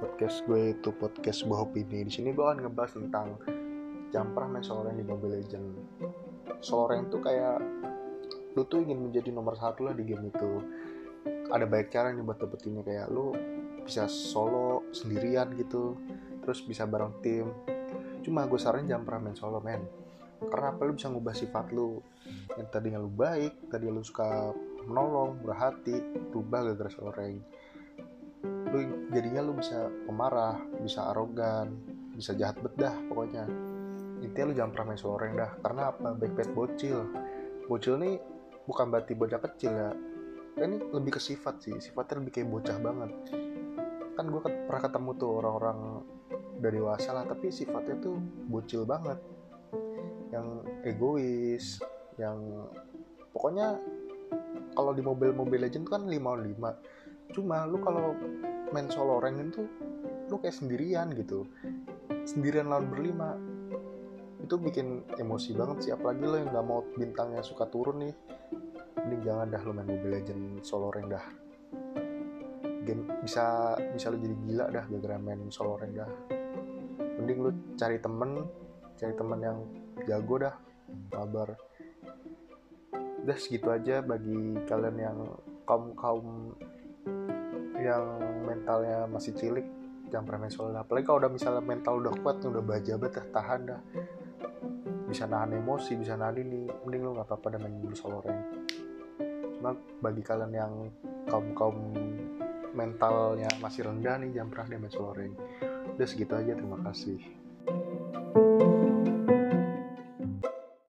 podcast gue itu podcast opini. Di sini gue akan ngebahas tentang jamprah main Soloreng di Mobile Legend. Soloreng tuh kayak lu tuh ingin menjadi nomor satu lah di game itu. Ada banyak cara nih buat dapetinnya kayak lu bisa solo sendirian gitu, terus bisa bareng tim. Cuma gue saranin jangan pernah main solo men. Karena apa lu bisa ngubah sifat lu yang tadinya lu baik, tadi lu suka menolong, berhati, berubah gara-gara Soloreng lu jadinya lu bisa pemarah bisa arogan bisa jahat bedah pokoknya. Intinya lu jangan pernah main soreng dah. Karena apa? Backpack bocil. Bocil nih bukan berarti bocah kecil ya. Ini lebih ke sifat sih. Sifatnya lebih kayak bocah banget. Kan gue pernah ketemu tuh orang-orang udah dewasa lah tapi sifatnya tuh bocil banget. Yang egois yang pokoknya kalau di mobil-mobil legend kan 5 on 5 cuma lu kalau main solo rank itu lu kayak sendirian gitu. Sendirian lawan berlima. Itu bikin emosi banget sih apalagi lo yang nggak mau bintangnya suka turun nih. Mending jangan dah lo main Mobile Legend solo rank dah. Game bisa bisa lo jadi gila dah gara-gara main solo rank dah. Mending lu cari temen cari temen yang jago dah kabar udah segitu aja bagi kalian yang kaum kaum yang mentalnya masih cilik jangan pernah main solo apalagi kalau udah misalnya mental udah kuat udah bajabat dah tahan dah. Bisa nahan emosi bisa nahan ini. Mending lu nggak apa-apa dengan main solo rank cuma bagi kalian yang kaum kaum mentalnya masih rendah nih jangan pernah deh main solo rank udah segitu aja terima kasih